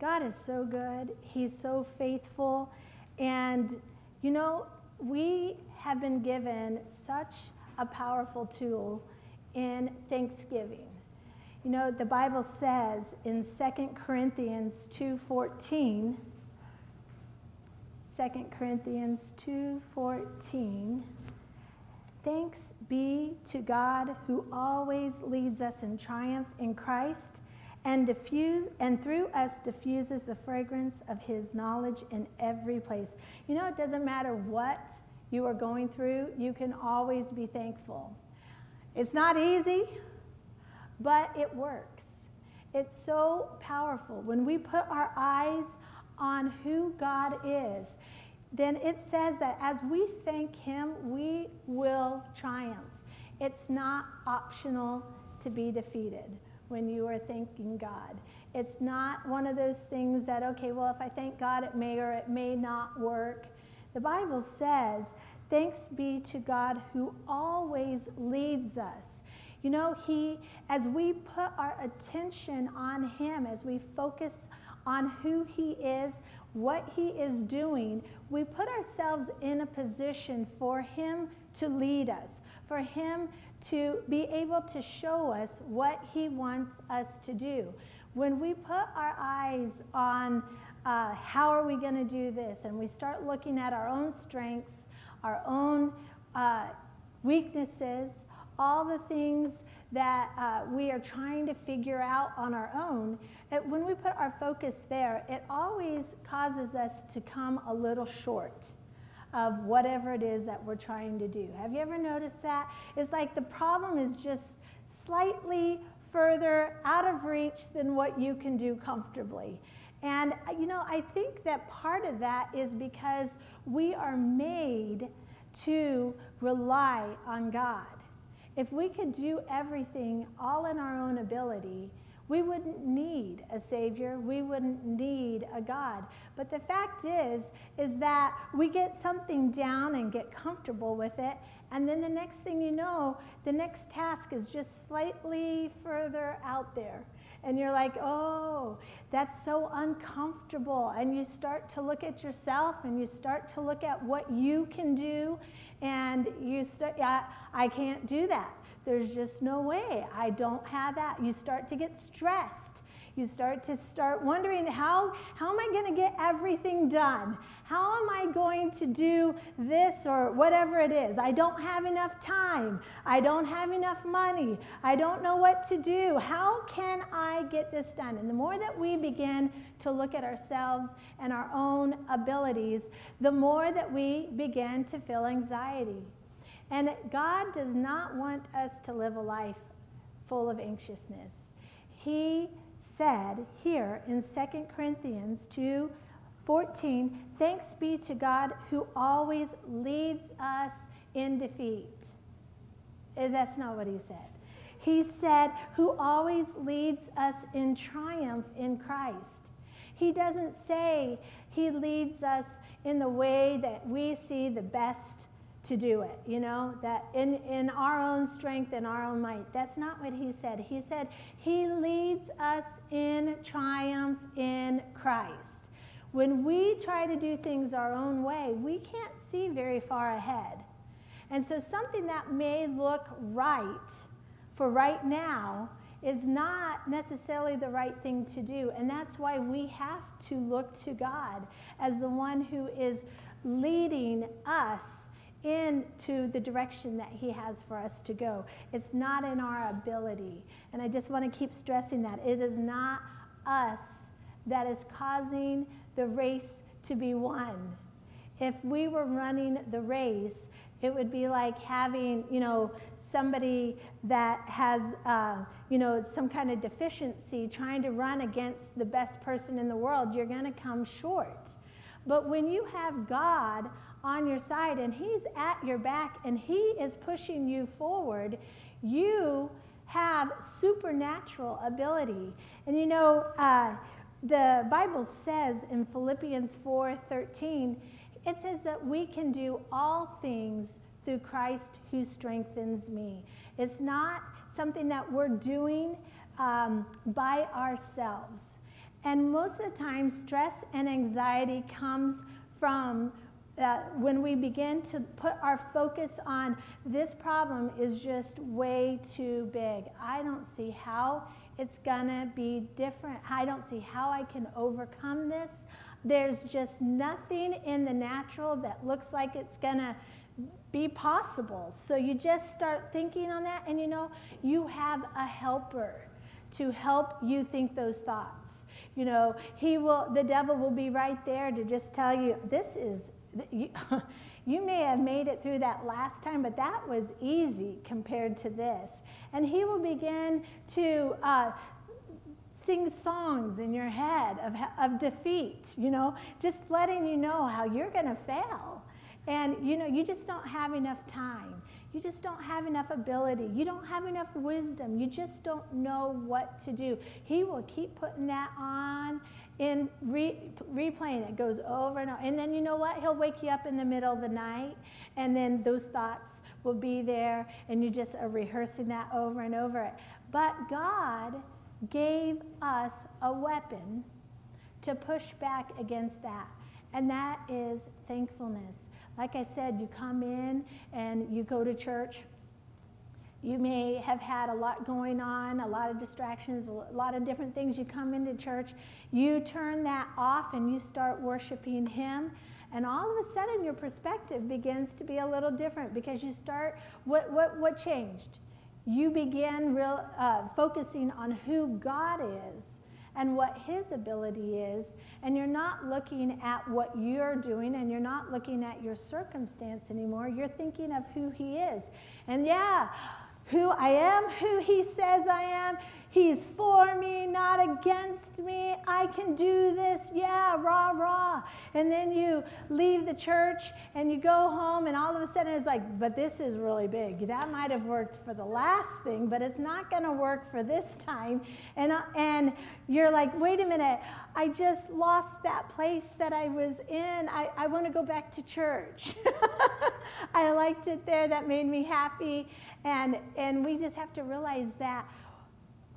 God is so good. He's so faithful. And, you know, we have been given such a powerful tool in Thanksgiving. You know, the Bible says in 2 Corinthians 2:14 2 Corinthians 2:14 Thanks be to God who always leads us in triumph in Christ and diffuse and through us diffuses the fragrance of his knowledge in every place. You know, it doesn't matter what you are going through, you can always be thankful. It's not easy, but it works. It's so powerful. When we put our eyes on who God is, then it says that as we thank Him, we will triumph. It's not optional to be defeated when you are thanking God. It's not one of those things that, okay, well, if I thank God, it may or it may not work. The Bible says, thanks be to God who always leads us. You know, He, as we put our attention on Him, as we focus on who He is, what He is doing, we put ourselves in a position for Him to lead us, for Him to be able to show us what He wants us to do. When we put our eyes on uh, how are we going to do this, and we start looking at our own strengths, our own uh, weaknesses, all the things that uh, we are trying to figure out on our own, it, when we put our focus there, it always causes us to come a little short of whatever it is that we're trying to do. Have you ever noticed that? It's like the problem is just slightly further out of reach than what you can do comfortably. And, uh, you know, I think that part of that is because we are made to rely on God. If we could do everything all in our own ability, we wouldn't need a savior, we wouldn't need a God. But the fact is is that we get something down and get comfortable with it, and then the next thing you know, the next task is just slightly further out there. And you're like, "Oh, that's so uncomfortable." And you start to look at yourself and you start to look at what you can do and you start yeah, I can't do that. There's just no way. I don't have that. You start to get stressed. You start to start wondering how, how am I going to get everything done? How am I going to do this or whatever it is? I don't have enough time. I don't have enough money. I don't know what to do. How can I get this done? And the more that we begin to look at ourselves and our own abilities, the more that we begin to feel anxiety. And God does not want us to live a life full of anxiousness. He said here in 2 Corinthians 2 14, thanks be to God who always leads us in defeat. Eh, that's not what he said. He said, who always leads us in triumph in Christ. He doesn't say he leads us in the way that we see the best to do it, you know, that in, in our own strength and our own might. That's not what he said. He said, He leads us in triumph in Christ. When we try to do things our own way, we can't see very far ahead. And so, something that may look right for right now is not necessarily the right thing to do. And that's why we have to look to God as the one who is leading us into the direction that He has for us to go. It's not in our ability. And I just want to keep stressing that. It is not us that is causing the race to be won. If we were running the race, it would be like having, you know, somebody that has, uh, you know, some kind of deficiency trying to run against the best person in the world. You're going to come short. But when you have God on your side and He's at your back and He is pushing you forward, you have supernatural ability. And you know, uh, the Bible says in Philippians 4 13, it says that we can do all things through Christ who strengthens me. It's not something that we're doing um, by ourselves. And most of the time, stress and anxiety comes from uh, when we begin to put our focus on this problem is just way too big. I don't see how it's gonna be different. I don't see how I can overcome this. There's just nothing in the natural that looks like it's gonna be possible. So you just start thinking on that, and you know, you have a helper to help you think those thoughts. You know, he will, the devil will be right there to just tell you, this is, you, you may have made it through that last time, but that was easy compared to this. And he will begin to uh, sing songs in your head of, of defeat, you know, just letting you know how you're going to fail. And, you know, you just don't have enough time. You just don't have enough ability. You don't have enough wisdom. You just don't know what to do. He will keep putting that on and re, replaying it. goes over and over. And then you know what? He'll wake you up in the middle of the night, and then those thoughts will be there, and you just are rehearsing that over and over. But God gave us a weapon to push back against that, and that is thankfulness. Like I said, you come in and you go to church. You may have had a lot going on, a lot of distractions, a lot of different things. You come into church, you turn that off and you start worshiping Him. And all of a sudden, your perspective begins to be a little different because you start, what, what, what changed? You begin real, uh, focusing on who God is and what his ability is, and you're not looking at what you're doing and you're not looking at your circumstance anymore. You're thinking of who he is. And yeah, who I am, who he says I am, He's for me, not against me. I can do this. Yeah, rah, rah. And then you leave the church and you go home, and all of a sudden it's like, but this is really big. That might have worked for the last thing, but it's not going to work for this time. And, uh, and you're like, wait a minute. I just lost that place that I was in. I, I want to go back to church. I liked it there. That made me happy. And, and we just have to realize that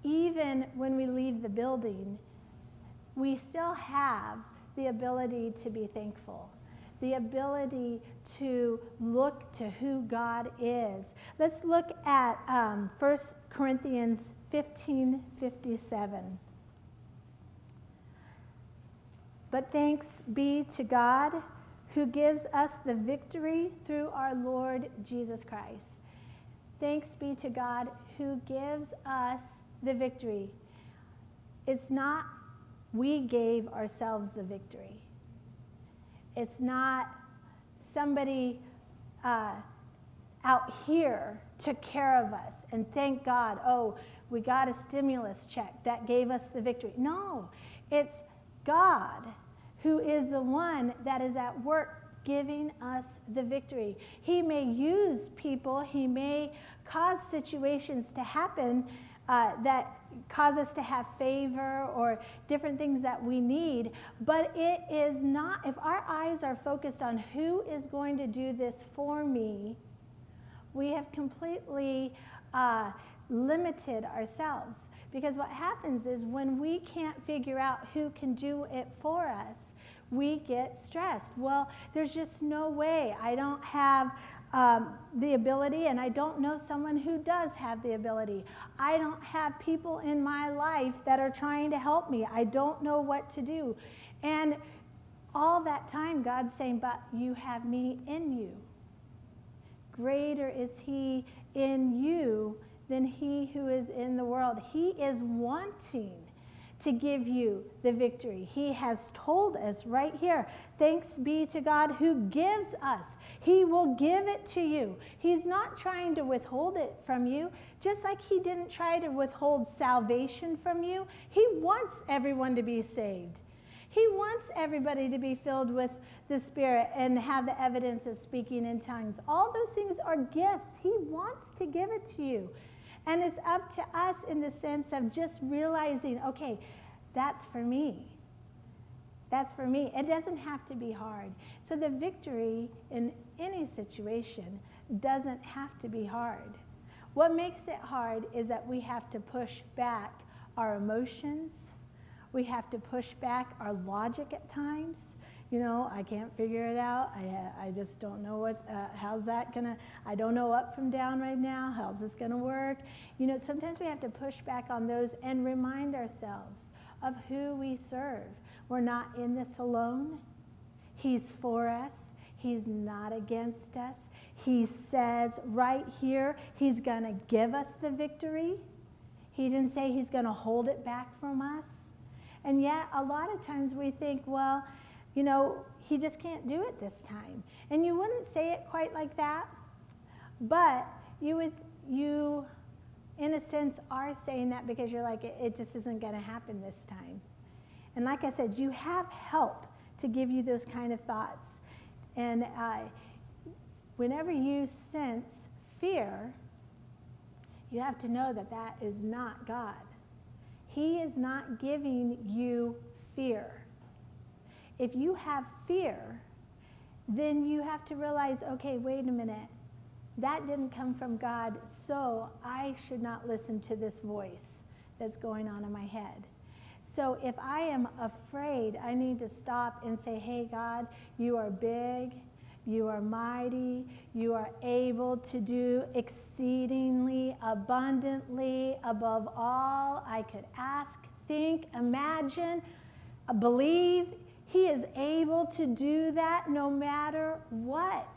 even when we leave the building, we still have the ability to be thankful, the ability to look to who God is. Let's look at um, 1 Corinthians 15 57. But thanks be to God who gives us the victory through our Lord Jesus Christ. Thanks be to God who gives us the victory. It's not we gave ourselves the victory. It's not somebody uh, out here took care of us and thank God, oh, we got a stimulus check that gave us the victory. No, it's God who is the one that is at work giving us the victory. He may use people, he may cause situations to happen uh, that cause us to have favor or different things that we need. But it is not, if our eyes are focused on who is going to do this for me, we have completely uh, limited ourselves. Because what happens is when we can't figure out who can do it for us, we get stressed. Well, there's just no way. I don't have um, the ability, and I don't know someone who does have the ability. I don't have people in my life that are trying to help me. I don't know what to do. And all that time, God's saying, But you have me in you. Greater is He in you than He who is in the world. He is wanting to give you the victory. He has told us right here thanks be to God who gives us. He will give it to you. He's not trying to withhold it from you, just like He didn't try to withhold salvation from you. He wants everyone to be saved. He wants everybody to be filled with the Spirit and have the evidence of speaking in tongues. All those things are gifts. He wants to give it to you. And it's up to us in the sense of just realizing, okay, that's for me. That's for me. It doesn't have to be hard. So the victory in any situation doesn't have to be hard. What makes it hard is that we have to push back our emotions, We have to push back our logic at times. You know, I can't figure it out. I, I just don't know what, uh, how's that gonna, I don't know up from down right now. How's this gonna work? You know, sometimes we have to push back on those and remind ourselves of who we serve. We're not in this alone. He's for us. He's not against us. He says right here, He's going to give us the victory. He didn't say He's going to hold it back from us. And yet, a lot of times we think, well, you know, He just can't do it this time. And you wouldn't say it quite like that, but you would, you, in a sense, are saying that because you're like, it, it just isn't going to happen this time. And like I said, you have help to give you those kind of thoughts. And uh, whenever you sense fear, you have to know that that is not God. He is not giving you fear. If you have fear, then you have to realize okay, wait a minute. That didn't come from God, so I should not listen to this voice that's going on in my head. So if I am afraid, I need to stop and say, hey, God, you are big, you are mighty, you are able to do exceedingly abundantly above all I could ask, think, imagine, believe. He is able to do that no matter what.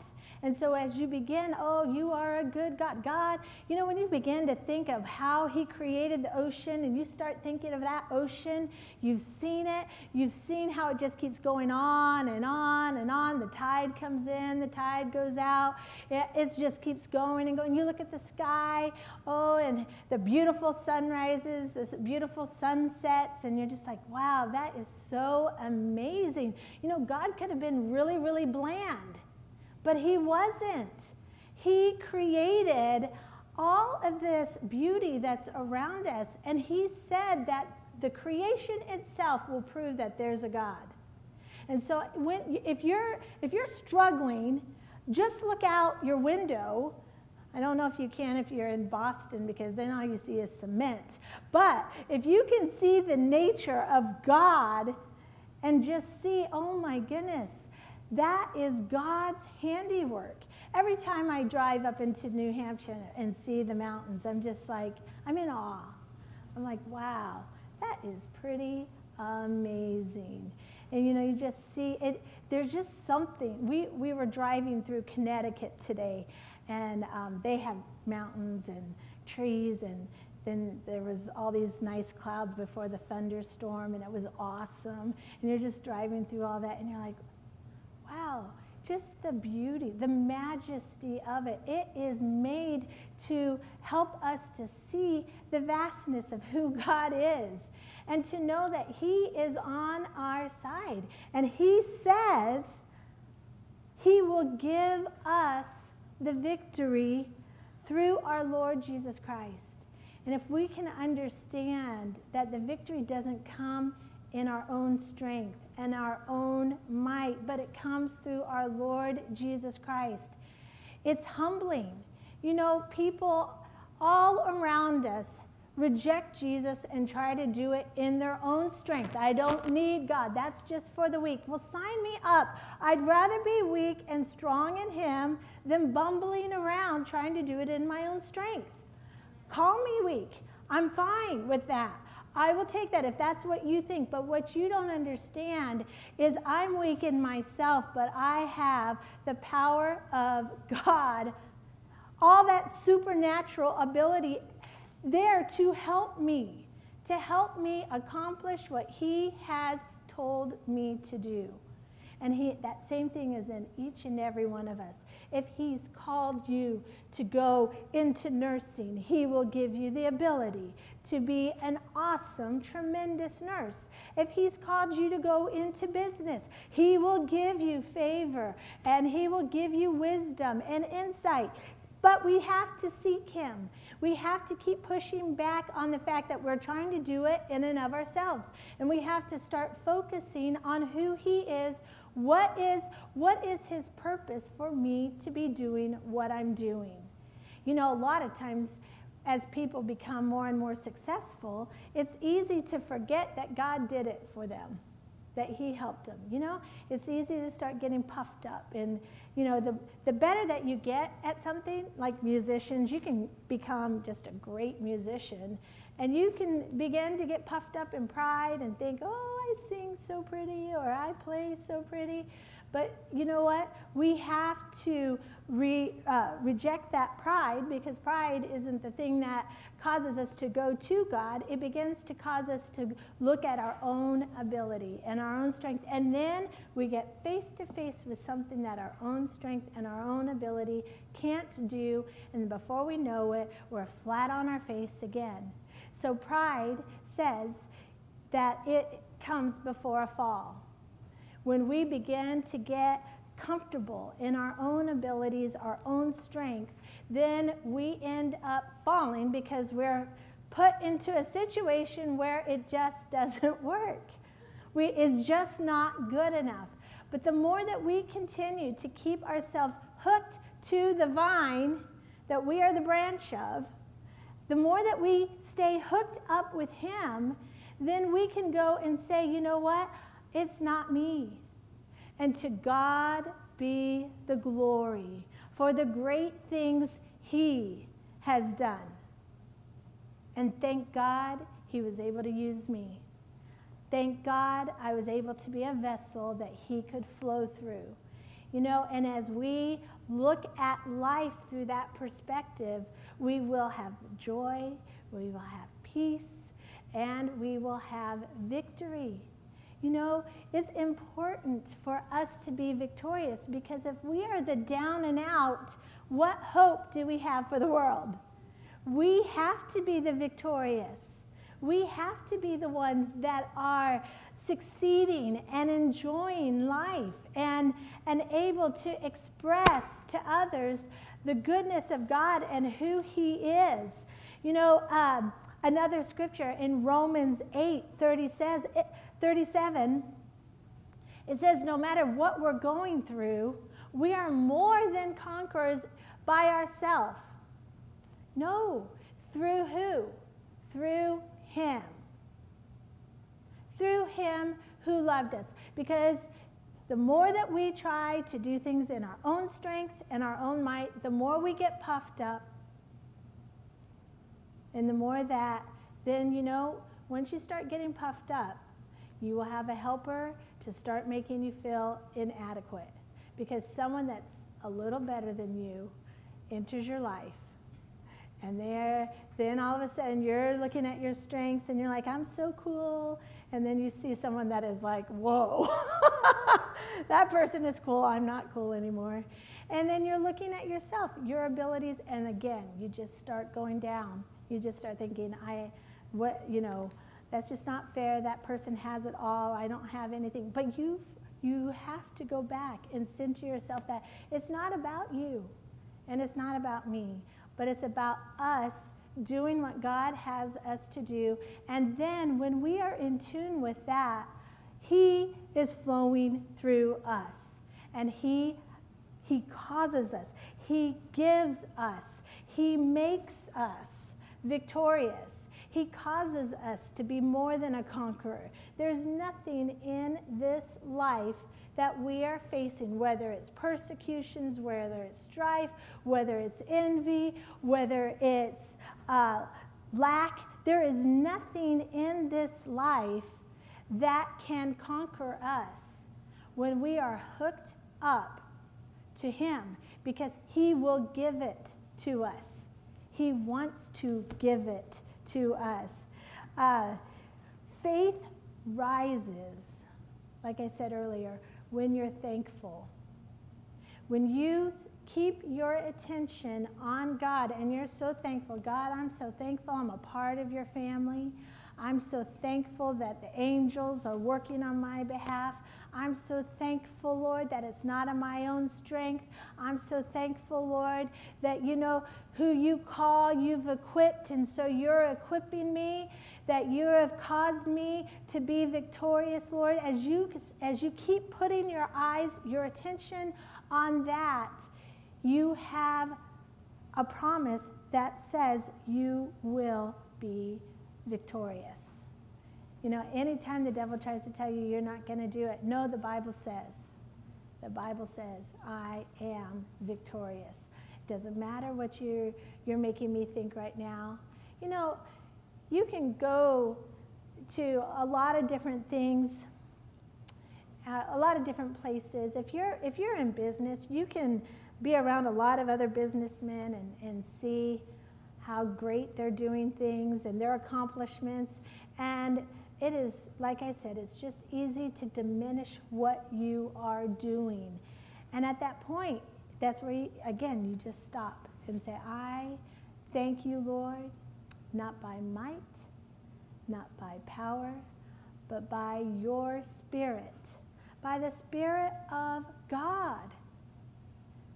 And so as you begin, oh, you are a good God. God, you know, when you begin to think of how He created the ocean and you start thinking of that ocean, you've seen it. You've seen how it just keeps going on and on and on. The tide comes in, the tide goes out. It, it just keeps going and going. You look at the sky, oh, and the beautiful sunrises, the beautiful sunsets, and you're just like, wow, that is so amazing. You know, God could have been really, really bland. But he wasn't. He created all of this beauty that's around us, and he said that the creation itself will prove that there's a God. And so when, if, you're, if you're struggling, just look out your window. I don't know if you can if you're in Boston because then all you see is cement. But if you can see the nature of God and just see, oh my goodness, that is God's handiwork. Every time I drive up into New Hampshire and see the mountains, I'm just like, I'm in awe. I'm like, wow, that is pretty amazing. And you know, you just see it, there's just something. We, we were driving through Connecticut today, and um, they have mountains and trees, and then there was all these nice clouds before the thunderstorm, and it was awesome. And you're just driving through all that, and you're like, wow, just the beauty, the majesty of it. It is made to help us to see the vastness of who God is and to know that He is on our side. And He says He will give us the victory through our Lord Jesus Christ. And if we can understand that the victory doesn't come in our own strength, and our own might, but it comes through our Lord Jesus Christ. It's humbling. You know, people all around us reject Jesus and try to do it in their own strength. I don't need God. That's just for the weak. Well, sign me up. I'd rather be weak and strong in Him than bumbling around trying to do it in my own strength. Call me weak. I'm fine with that. I will take that if that's what you think. But what you don't understand is I'm weak in myself, but I have the power of God, all that supernatural ability there to help me, to help me accomplish what He has told me to do. And he, that same thing is in each and every one of us. If He's called you to go into nursing, He will give you the ability to be an awesome, tremendous nurse. If He's called you to go into business, He will give you favor and He will give you wisdom and insight. But we have to seek Him. We have to keep pushing back on the fact that we're trying to do it in and of ourselves. And we have to start focusing on who He is. What is, what is His purpose for me to be doing what I'm doing? You know, a lot of times as people become more and more successful, it's easy to forget that God did it for them, that He helped them. You know, it's easy to start getting puffed up. And, you know, the, the better that you get at something, like musicians, you can become just a great musician. And you can begin to get puffed up in pride and think, oh, I sing so pretty or I play so pretty. But you know what? We have to re, uh, reject that pride because pride isn't the thing that causes us to go to God. It begins to cause us to look at our own ability and our own strength. And then we get face to face with something that our own strength and our own ability can't do. And before we know it, we're flat on our face again. So pride says that it comes before a fall. When we begin to get comfortable in our own abilities, our own strength, then we end up falling because we're put into a situation where it just doesn't work. We, it's just not good enough. But the more that we continue to keep ourselves hooked to the vine that we are the branch of, the more that we stay hooked up with Him, then we can go and say, you know what? It's not me. And to God be the glory for the great things he has done. And thank God he was able to use me. Thank God I was able to be a vessel that he could flow through. You know, and as we look at life through that perspective, we will have joy, we will have peace, and we will have victory. You know, it's important for us to be victorious because if we are the down and out, what hope do we have for the world? We have to be the victorious. We have to be the ones that are succeeding and enjoying life and, and able to express to others the goodness of God and who He is. You know, um, another scripture in Romans 8 30 says, 37, it says, no matter what we're going through, we are more than conquerors by ourselves. No, through who? Through Him. Him who loved us. Because the more that we try to do things in our own strength and our own might, the more we get puffed up. And the more that, then, you know, once you start getting puffed up, you will have a helper to start making you feel inadequate because someone that's a little better than you enters your life. And there, then all of a sudden you're looking at your strength and you're like, I'm so cool. And then you see someone that is like, whoa, that person is cool. I'm not cool anymore. And then you're looking at yourself, your abilities, and again, you just start going down. You just start thinking, I, what, you know, that's just not fair. That person has it all. I don't have anything. But you you have to go back and send to yourself that it's not about you and it's not about me, but it's about us doing what God has us to do. And then when we are in tune with that, He is flowing through us. And He He causes us. He gives us. He makes us victorious. He causes us to be more than a conqueror. There's nothing in this life that we are facing, whether it's persecutions, whether it's strife, whether it's envy, whether it's uh, lack. There is nothing in this life that can conquer us when we are hooked up to Him because He will give it to us. He wants to give it to us. Uh, faith rises, like I said earlier, when you're thankful. When you keep your attention on God and you're so thankful, God, I'm so thankful I'm a part of your family. I'm so thankful that the angels are working on my behalf. I'm so thankful, Lord, that it's not of my own strength. I'm so thankful, Lord, that you know who you call, you've equipped, and so you're equipping me, that you have caused me to be victorious, Lord. As you, as you keep putting your eyes, your attention on that, you have a promise that says you will be victorious. You know, anytime the devil tries to tell you you're not going to do it, no, the Bible says, the Bible says, I am victorious. It doesn't matter what you're, you're making me think right now. You know, you can go to a lot of different things, uh, a lot of different places. If you're, if you're in business, you can be around a lot of other businessmen and, and see how great they're doing things and their accomplishments. And it is, like I said, it's just easy to diminish what you are doing. And at that point, that's where, you, again, you just stop and say, I thank you, Lord, not by might, not by power, but by your Spirit, by the Spirit of God.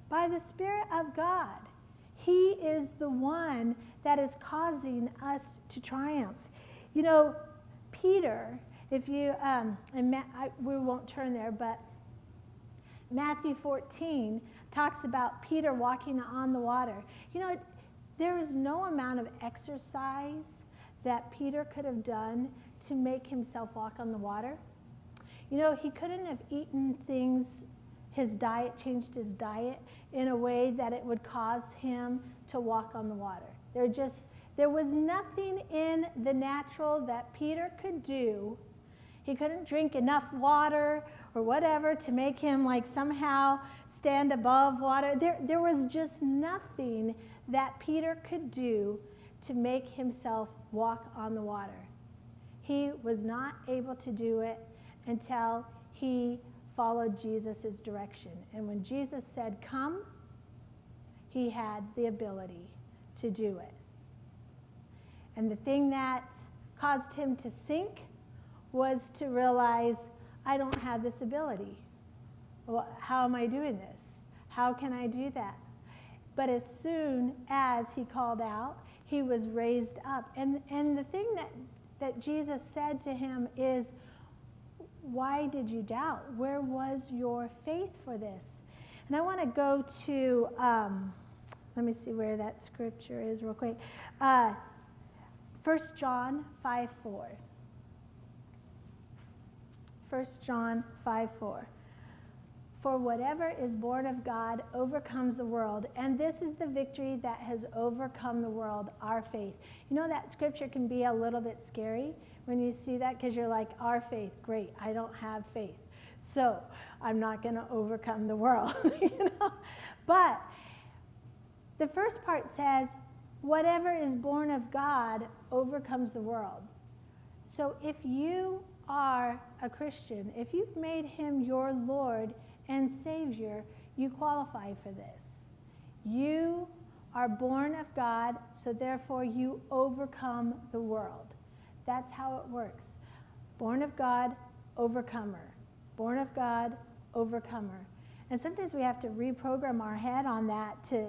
By the Spirit of God. He is the one that is causing us to triumph. You know, Peter, if you, um, and Ma- I, we won't turn there, but Matthew 14 talks about Peter walking on the water. You know, there is no amount of exercise that Peter could have done to make himself walk on the water. You know, he couldn't have eaten things, his diet, changed his diet in a way that it would cause him to walk on the water. There just there was nothing in the natural that Peter could do. He couldn't drink enough water or whatever to make him like somehow stand above water. There, there was just nothing that Peter could do to make himself walk on the water. He was not able to do it until he followed Jesus' direction. And when Jesus said, Come, he had the ability to do it. And the thing that caused him to sink was to realize, I don't have this ability. Well, how am I doing this? How can I do that? But as soon as he called out, he was raised up. And, and the thing that, that Jesus said to him is, Why did you doubt? Where was your faith for this? And I want to go to, um, let me see where that scripture is real quick. Uh, 1 John 5 4. 1 John 5 4. For whatever is born of God overcomes the world, and this is the victory that has overcome the world, our faith. You know, that scripture can be a little bit scary when you see that because you're like, our faith, great, I don't have faith. So I'm not going to overcome the world, you know? But the first part says, whatever is born of God overcomes the world. So if you are a Christian, if you've made him your Lord and Savior, you qualify for this. You are born of God, so therefore you overcome the world. That's how it works. Born of God, overcomer. Born of God, overcomer. And sometimes we have to reprogram our head on that to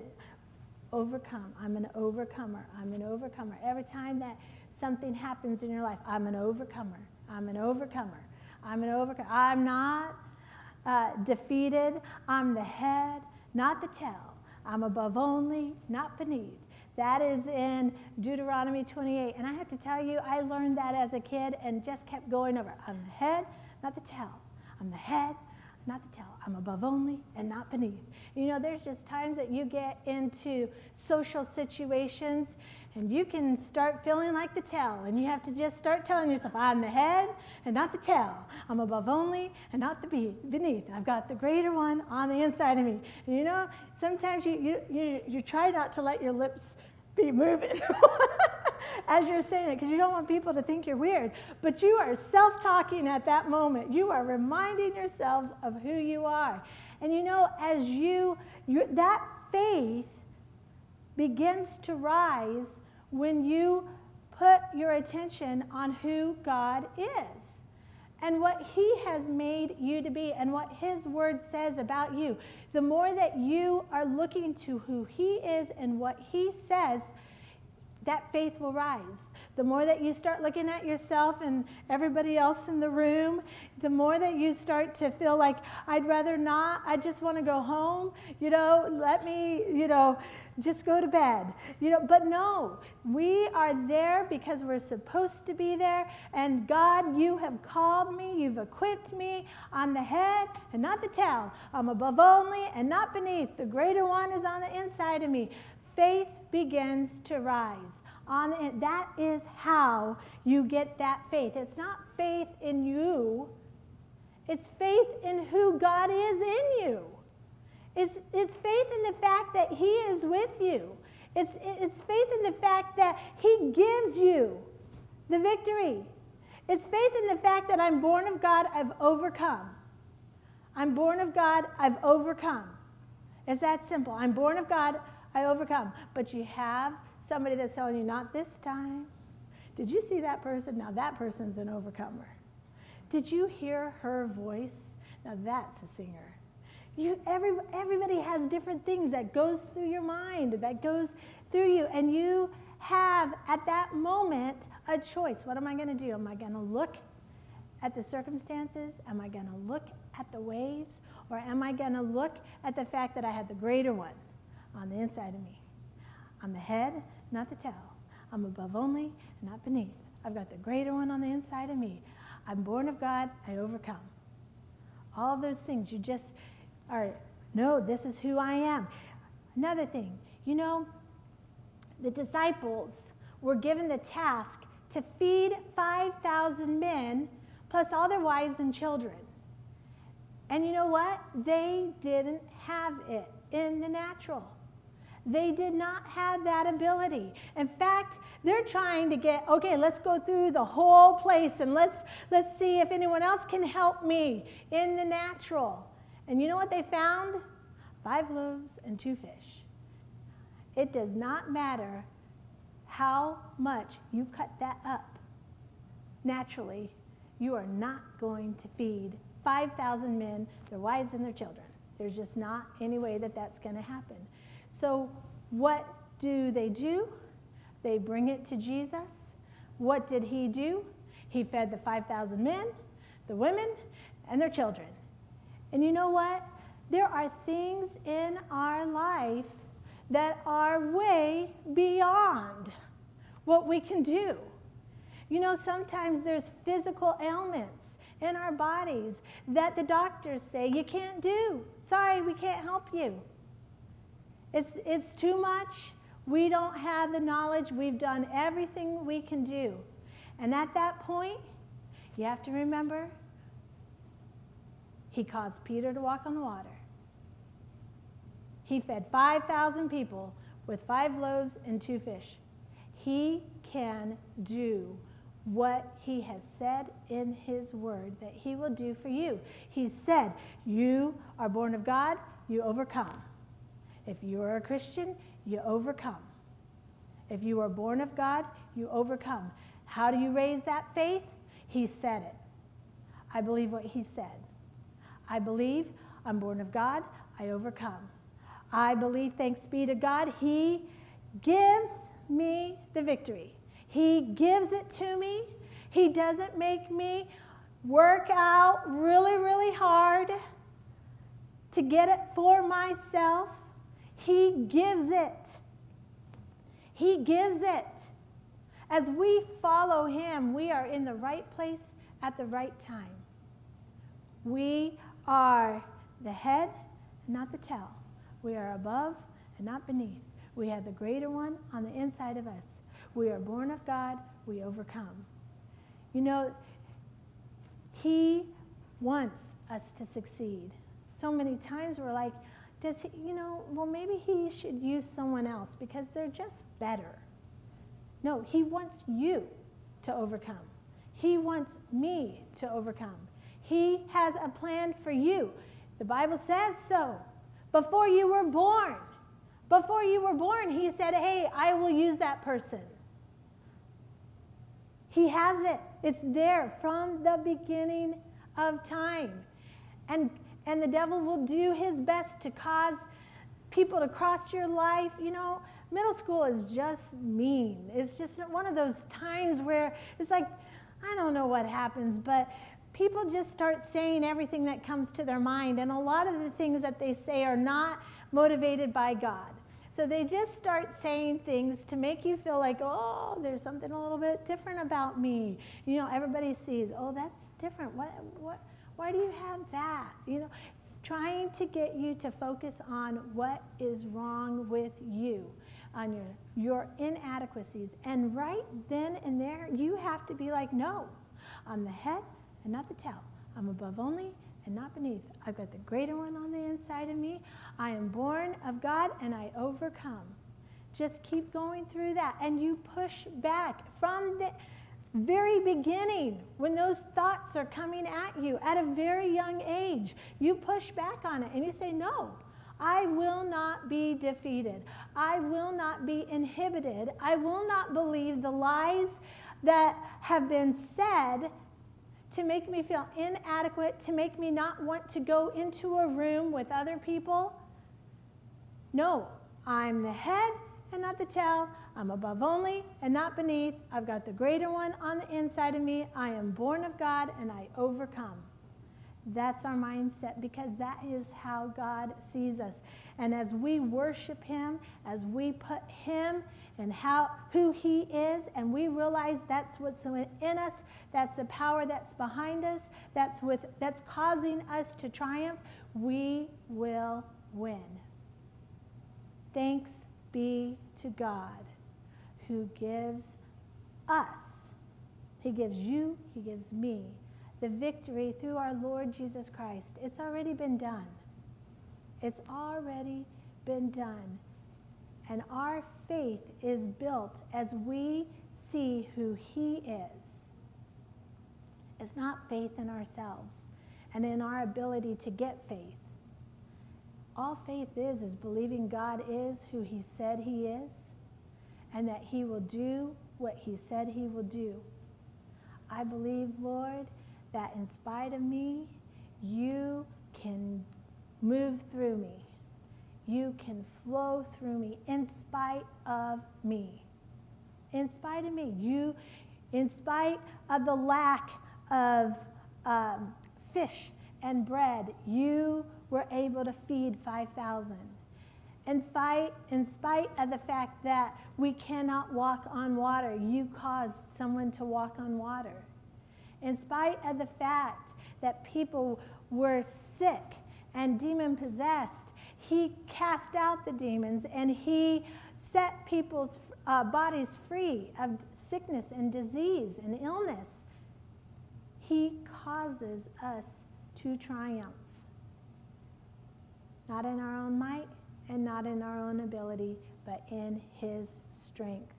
overcome. I'm an overcomer. I'm an overcomer. Every time that something happens in your life, I'm an overcomer. I'm an overcomer. I'm an overcomer. I'm not uh, defeated. I'm the head, not the tail. I'm above only, not beneath. That is in Deuteronomy 28. And I have to tell you, I learned that as a kid and just kept going over. I'm the head, not the tail. I'm the head, not the tail. I'm above only and not beneath. You know, there's just times that you get into social situations and you can start feeling like the tail, and you have to just start telling yourself, I'm the head and not the tail. I'm above only and not the beneath. I've got the greater one on the inside of me. And you know, sometimes you, you, you, you try not to let your lips be moving as you're saying it because you don't want people to think you're weird. But you are self talking at that moment. You are reminding yourself of who you are. And you know, as you, you that faith begins to rise when you put your attention on who God is and what He has made you to be and what His Word says about you. The more that you are looking to who He is and what He says, that faith will rise. The more that you start looking at yourself and everybody else in the room, the more that you start to feel like, I'd rather not, I just want to go home, you know, let me, you know, just go to bed. You know, but no, we are there because we're supposed to be there. And God, you have called me, you've equipped me. I'm the head and not the tail. I'm above only and not beneath. The greater one is on the inside of me. Faith begins to rise. On that is how you get that faith. It's not faith in you. It's faith in who God is in you. It's, it's faith in the fact that He is with you. It's, it's faith in the fact that He gives you the victory. It's faith in the fact that I'm born of God, I've overcome. I'm born of God, I've overcome. It's that simple. I'm born of God, I overcome. But you have somebody that's telling you, not this time. Did you see that person? Now that person's an overcomer. Did you hear her voice? Now that's a singer. You, every, everybody has different things that goes through your mind, that goes through you, and you have at that moment a choice. What am I going to do? Am I going to look at the circumstances? Am I going to look at the waves? Or am I going to look at the fact that I have the greater one on the inside of me? I'm the head, not the tail. I'm above only, not beneath. I've got the greater one on the inside of me. I'm born of God, I overcome. All those things, you just are, no, this is who I am. Another thing, you know, the disciples were given the task to feed 5,000 men plus all their wives and children. And you know what? They didn't have it in the natural. They did not have that ability. In fact, they're trying to get, okay, let's go through the whole place and let's, let's see if anyone else can help me in the natural. And you know what they found? Five loaves and two fish. It does not matter how much you cut that up. Naturally, you are not going to feed 5,000 men, their wives, and their children. There's just not any way that that's going to happen. So, what do they do? They bring it to Jesus. What did he do? He fed the 5,000 men, the women, and their children. And you know what? There are things in our life that are way beyond what we can do. You know, sometimes there's physical ailments in our bodies that the doctors say you can't do. Sorry, we can't help you. It's, it's too much. We don't have the knowledge. We've done everything we can do. And at that point, you have to remember he caused Peter to walk on the water. He fed 5,000 people with five loaves and two fish. He can do what he has said in his word that he will do for you. He said, You are born of God, you overcome. If you are a Christian, you overcome. If you are born of God, you overcome. How do you raise that faith? He said it. I believe what he said. I believe I'm born of God, I overcome. I believe, thanks be to God, He gives me the victory. He gives it to me. He doesn't make me work out really, really hard to get it for myself. He gives it. He gives it. As we follow Him, we are in the right place at the right time. We are the head, not the tail. We are above and not beneath. We have the greater one on the inside of us. We are born of God, we overcome. You know, He wants us to succeed. So many times we're like, does he, you know, well, maybe he should use someone else because they're just better. No, he wants you to overcome. He wants me to overcome. He has a plan for you. The Bible says so. Before you were born, before you were born, he said, Hey, I will use that person. He has it. It's there from the beginning of time. And and the devil will do his best to cause people to cross your life. You know, middle school is just mean. It's just one of those times where it's like, I don't know what happens, but people just start saying everything that comes to their mind. And a lot of the things that they say are not motivated by God. So they just start saying things to make you feel like, oh, there's something a little bit different about me. You know, everybody sees, oh, that's different. What, what, why do you have that? You know, trying to get you to focus on what is wrong with you, on your, your inadequacies. And right then and there, you have to be like, no, I'm the head and not the tail. I'm above only and not beneath. I've got the greater one on the inside of me. I am born of God and I overcome. Just keep going through that. And you push back from the very beginning when those thoughts are coming at you at a very young age. You push back on it and you say, No, I will not be defeated. I will not be inhibited. I will not believe the lies that have been said to make me feel inadequate, to make me not want to go into a room with other people. No, I'm the head and not the tail. I'm above only and not beneath. I've got the greater one on the inside of me. I am born of God and I overcome. That's our mindset because that is how God sees us. And as we worship Him, as we put Him and how who He is, and we realize that's what's in us, that's the power that's behind us, that's with that's causing us to triumph, we will win. Thanks be to God who gives us, He gives you, He gives me, the victory through our Lord Jesus Christ. It's already been done. It's already been done. And our faith is built as we see who He is. It's not faith in ourselves and in our ability to get faith. All faith is, is believing God is who He said He is and that He will do what He said He will do. I believe, Lord, that in spite of me, you can move through me. You can flow through me in spite of me. In spite of me. You, in spite of the lack of um, fish and bread, you were able to feed 5,000. And fight, in spite of the fact that we cannot walk on water, you caused someone to walk on water. In spite of the fact that people were sick and demon possessed, he cast out the demons and he set people's uh, bodies free of sickness and disease and illness. He causes us to triumph. Not in our own might and not in our own ability, but in his strength.